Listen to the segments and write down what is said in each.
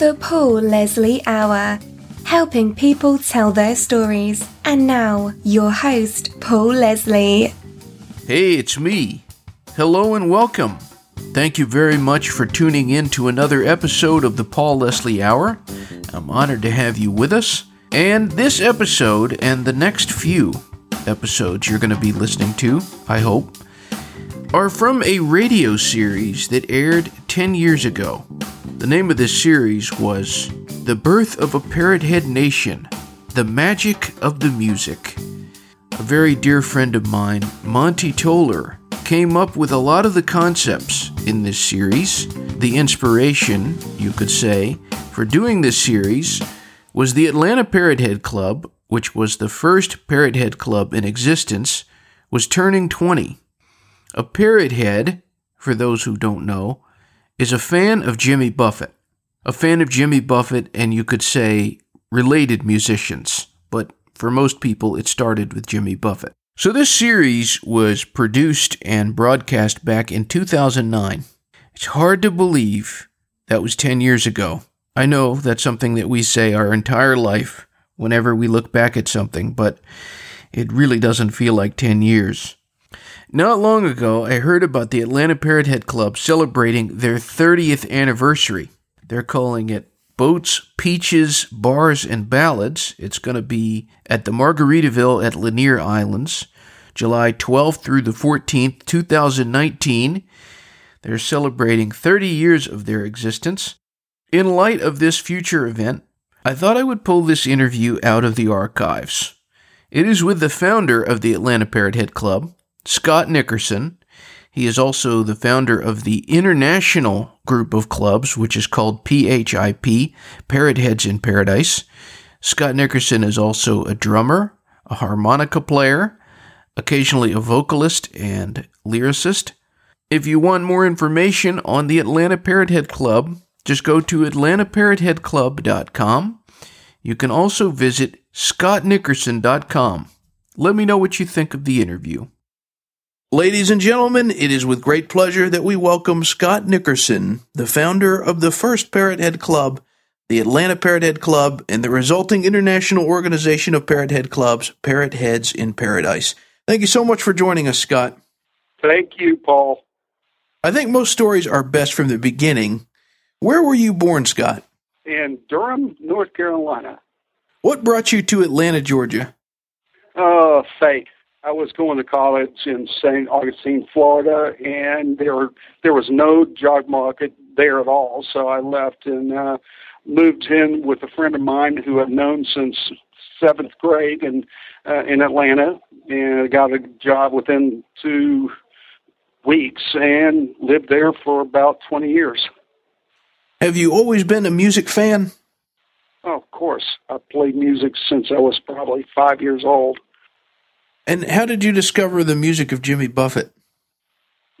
The Paul Leslie Hour, helping people tell their stories. And now, your host, Paul Leslie. Hey, it's me. Hello and welcome. Thank you very much for tuning in to another episode of the Paul Leslie Hour. I'm honored to have you with us. And this episode and the next few episodes you're going to be listening to, I hope, are from a radio series that aired 10 years ago. The name of this series was The Birth of a Parrot Head Nation The Magic of the Music. A very dear friend of mine, Monty Toller, came up with a lot of the concepts in this series. The inspiration, you could say, for doing this series was the Atlanta Parrot Head Club, which was the first Parrot Head Club in existence, was turning 20. A parrot head, for those who don't know, is a fan of Jimmy Buffett. A fan of Jimmy Buffett, and you could say related musicians, but for most people, it started with Jimmy Buffett. So this series was produced and broadcast back in 2009. It's hard to believe that was 10 years ago. I know that's something that we say our entire life whenever we look back at something, but it really doesn't feel like 10 years. Not long ago, I heard about the Atlanta Parrot Head Club celebrating their 30th anniversary. They're calling it Boats, Peaches, Bars, and Ballads. It's going to be at the Margaritaville at Lanier Islands, July 12th through the 14th, 2019. They're celebrating 30 years of their existence. In light of this future event, I thought I would pull this interview out of the archives. It is with the founder of the Atlanta Parrot Head Club, Scott Nickerson. He is also the founder of the international group of clubs, which is called PHIP, Parrot Heads in Paradise. Scott Nickerson is also a drummer, a harmonica player, occasionally a vocalist and lyricist. If you want more information on the Atlanta Parrot Head Club, just go to atlantaparrotheadclub.com. You can also visit scottnickerson.com. Let me know what you think of the interview. Ladies and gentlemen, it is with great pleasure that we welcome Scott Nickerson, the founder of the first Parrot Head Club, the Atlanta Parrot Head Club, and the resulting international organization of Parrot Head Clubs, Parrot Heads in Paradise. Thank you so much for joining us, Scott. Thank you, Paul. I think most stories are best from the beginning. Where were you born, Scott? In Durham, North Carolina. What brought you to Atlanta, Georgia? Oh, faith. I was going to college in St. Augustine, Florida, and there there was no job market there at all. So I left and uh, moved in with a friend of mine who I've known since seventh grade in uh, in Atlanta, and I got a job within two weeks and lived there for about twenty years. Have you always been a music fan? Oh, of course. I played music since I was probably five years old. And how did you discover the music of Jimmy Buffett?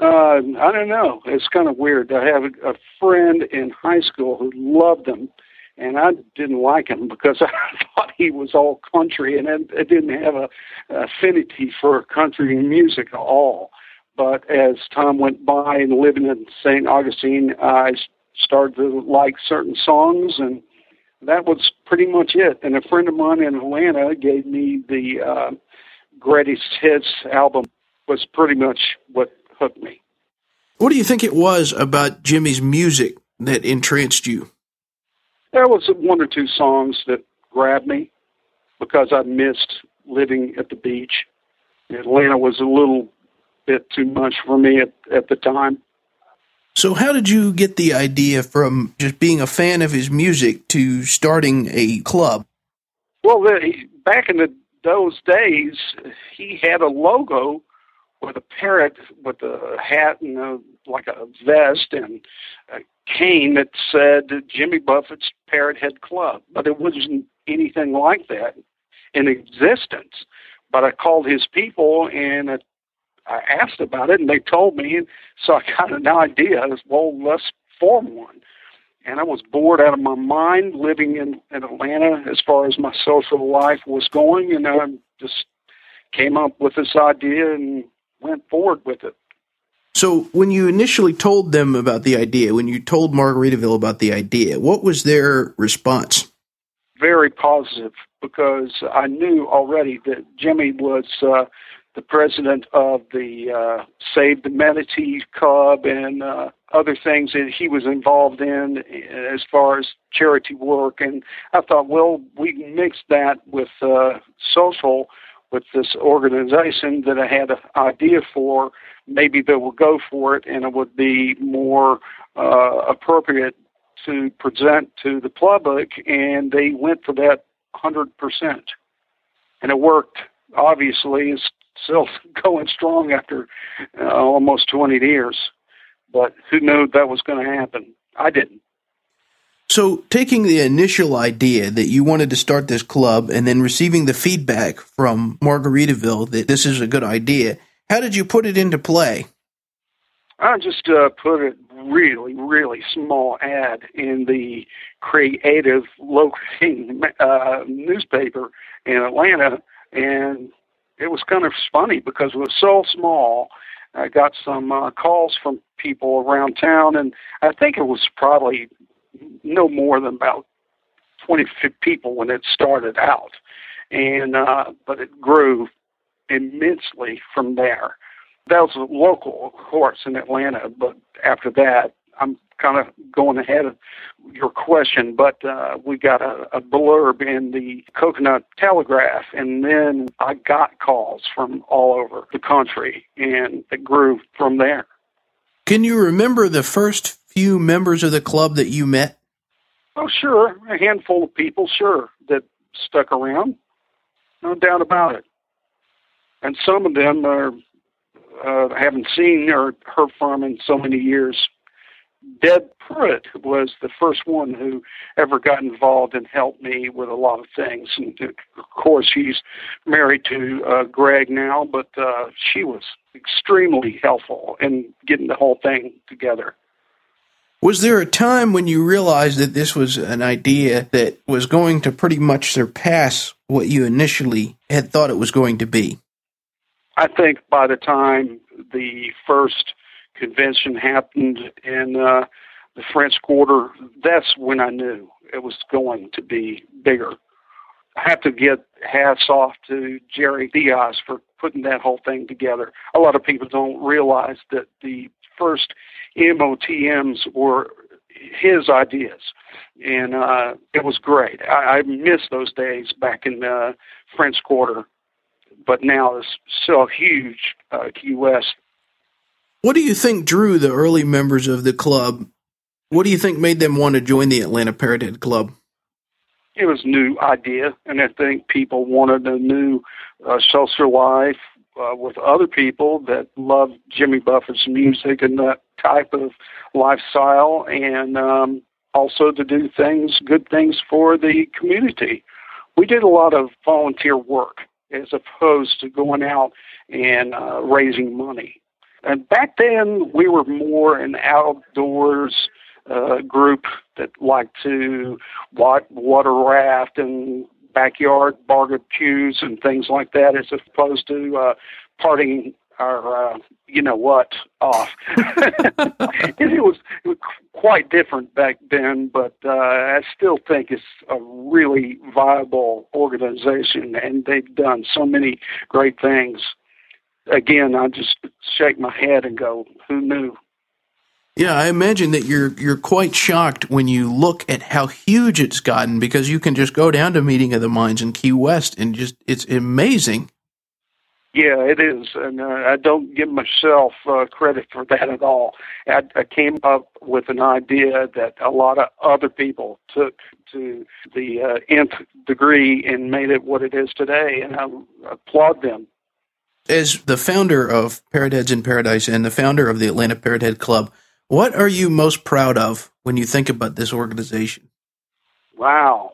Uh, I don't know. It's kind of weird. I have a, friend in high school who loved him, and I didn't like him because I thought he was all country, and I, didn't have a affinity for country music at all. But as time went by and living in St. Augustine, I started to like certain songs, and that was pretty much it. And a friend of mine in Atlanta gave me the uh, greatest hits album was pretty much what hooked me. What do you think it was about Jimmy's music that entranced you? There was one or two songs that grabbed me because I missed living at the beach. Atlanta was a little bit too much for me at, at the time. So, how did you get the idea from just being a fan of his music to starting a club? Well, the, back in the those days, he had a logo with a parrot with a hat and a, like a vest and a cane that said Jimmy Buffett's Parrot Head Club, but it wasn't anything like that in existence. But I called his people and I, asked about it, and they told me, and so I got an idea. I was, well, let's form one and I was bored out of my mind living in, in Atlanta as far as my social life was going, and I just came up with this idea and went forward with it. So, when you initially told them about the idea, when you told Margaritaville about the idea, what was their response? Very positive because I knew already that Jimmy was uh, the president of the uh, Save the Manatee Club and uh, other things that he was involved in as far as charity work. And I thought, well, we mixed that with uh, social with this organization that I had an idea for. Maybe they will go for it, and it would be more uh, appropriate to present to the public. And they went for that 100%. And it worked. Obviously, it's still going strong after uh, almost 20 years. But who knew that was going to happen? I didn't. So, taking the initial idea that you wanted to start this club and then receiving the feedback from Margaritaville that this is a good idea, how did you put it into play? I just uh, put a really, really small ad in the creative local uh, newspaper in Atlanta, and it was kind of funny because it was so small. I got some uh, calls from people around town, and I think it was probably no more than about 20 people when it started out, and uh, but it grew immensely from there. That was local, of course, in Atlanta, but after that, I'm kind of going ahead of your question, but uh, we got a, a blurb in the Coconut Telegraph, and then I got calls from all over the country, and it grew from there. Can you remember the first few members of the club that you met? Oh, sure. A handful of people, sure, that stuck around. No doubt about it. And some of them are uh, haven't seen or heard from in so many years. Deb Pruitt was the first one who ever got involved and helped me with a lot of things. And of course, she's married to uh, Greg now, but uh, she was extremely helpful in getting the whole thing together. Was there a time when you realized that this was an idea that was going to pretty much surpass what you initially had thought it was going to be? I think by the time the first convention happened in uh, the French Quarter, that's when I knew it was going to be bigger. I have to get hats off to Jerry Diaz for putting that whole thing together. A lot of people don't realize that the first MOTMs were his ideas, and uh, it was great. I, I miss those days back in the French Quarter, but now it's so huge, uh, Key West. What do you think drew the early members of the club? What do you think made them want to join the Atlanta Parrot Head Club? It was new idea, and I think people wanted a new uh, social life uh, with other people that loved Jimmy Buffett's music and that type of lifestyle, and um, also to do things, good things for the community. We did a lot of volunteer work as opposed to going out and uh, raising money. And back then, we were more an outdoors uh, group that liked to water raft and backyard barbecues and things like that, as opposed to uh, partying our, uh, you know what, off. it was it was quite different back then, but uh, I still think it's a really viable organization, and they've done so many great things. Again, I just shake my head and go, "Who knew?" Yeah, I imagine that you're you're quite shocked when you look at how huge it's gotten because you can just go down to Meeting of the Minds in Key West and just it's amazing. Yeah, it is, and uh, I don't give myself uh, credit for that at all. I, I came up with an idea that a lot of other people took to the uh, nth degree and made it what it is today, and I applaud them. As the founder of Parrot Heads in Paradise and the founder of the Atlanta Parrot Head Club, what are you most proud of when you think about this organization? Wow,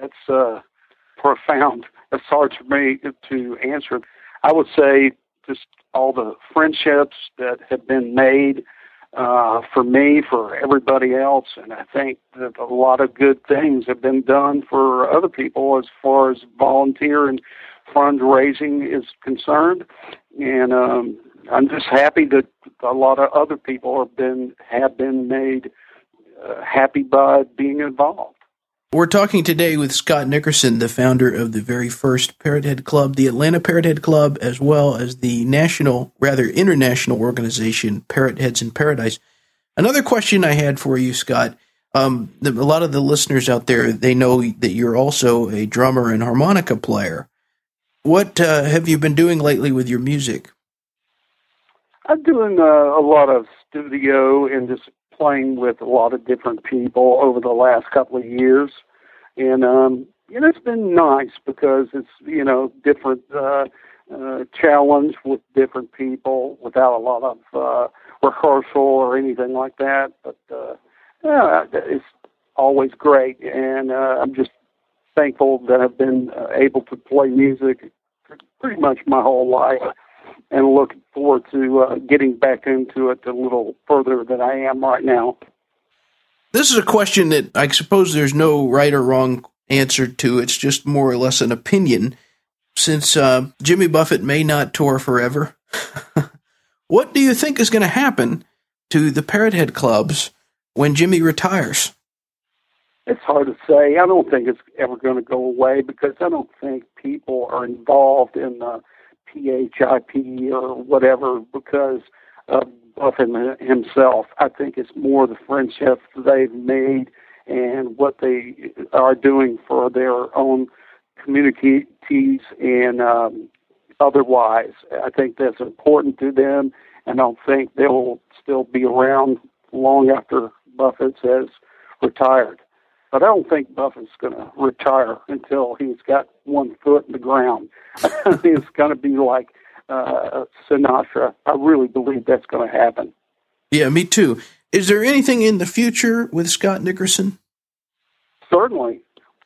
that's uh, profound. It's hard for me to answer. I would say just all the friendships that have been made uh, for me, for everybody else, and I think that a lot of good things have been done for other people as far as volunteer and fundraising is concerned. And um, I'm just happy that a lot of other people have been have been made uh, happy by being involved. We're talking today with Scott Nickerson, the founder of the very first Parrothead Club, the Atlanta Parrothead Club, as well as the national, rather international organization, Parrotheads in Paradise. Another question I had for you, Scott. Um, the, a lot of the listeners out there, they know that you're also a drummer and harmonica player. What uh, have you been doing lately with your music? I'm doing uh, a lot of studio and just playing with a lot of different people over the last couple of years, and um, you know it's been nice because it's you know different uh, uh, challenge with different people without a lot of uh, rehearsal or anything like that. But uh, yeah, it's always great, and uh, I'm just thankful that I've been uh, able to play music pretty much my whole life and looking forward to uh, getting back into it a little further than I am right now. This is a question that I suppose there's no right or wrong answer to. It's just more or less an opinion. Since uh, Jimmy Buffett may not tour forever, what do you think is going to happen to the Parrothead clubs when Jimmy retires? It's hard to say. I don't think it's ever going to go away because I don't think people are involved in the PHIP or whatever because of Buffett himself. I think it's more the friendships they've made and what they are doing for their own communities and um, otherwise. I think that's important to them, and I don't think they'll still be around long after Buffett has retired. But I don't think Buffett's going to retire until he's got one foot in the ground. it's going to be like uh, Sinatra. I really believe that's going to happen. Yeah, me too. Is there anything in the future with Scott Nickerson? Certainly.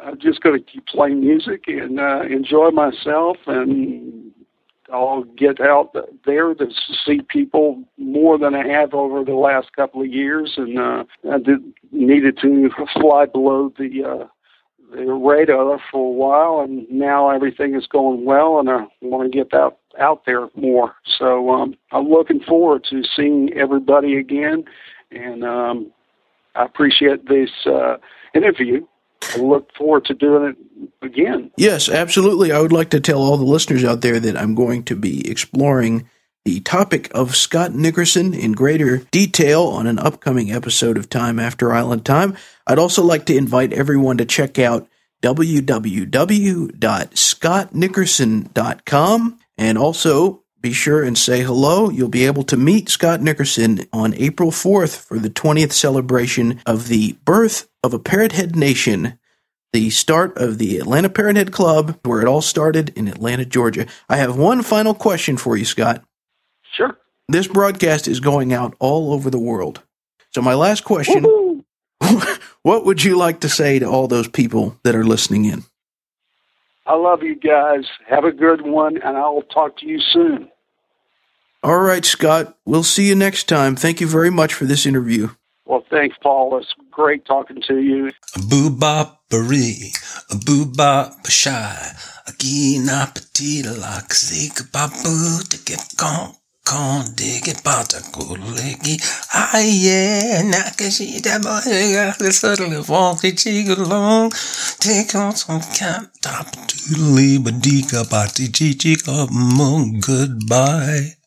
I'm just going to keep playing music and uh, enjoy myself and I'll get out there to see people more than I have over the last couple of years, and uh, I did needed to fly below the uh, the radar for a while, and now everything is going well, and I want to get out out there more. So um, I'm looking forward to seeing everybody again, and um, I appreciate this uh, interview. I look forward to doing it again. Yes, absolutely. I would like to tell all the listeners out there that I'm going to be exploring the topic of Scott Nickerson in greater detail on an upcoming episode of Time After Island Time. I'd also like to invite everyone to check out www.scottnickerson.com and also be sure and say hello. You'll be able to meet Scott Nickerson on April 4th for the 20th celebration of the birth of a Parrothead Nation, the start of the Atlanta Parrothead Club, where it all started in Atlanta, Georgia. I have one final question for you, Scott. Sure. This broadcast is going out all over the world. So, my last question what would you like to say to all those people that are listening in? I love you guys. Have a good one, and I will talk to you soon. All right, Scott. We'll see you next time. Thank you very much for this interview. Well, thanks, Paul. It's great talking to you. Boo bop boo bop shy, a gee na petite lock, zig boo to get gone. Con diggy bata kulegi aye nakashi da boy the subtle funky jig along take on some camp top to leave a dika party chichi goodbye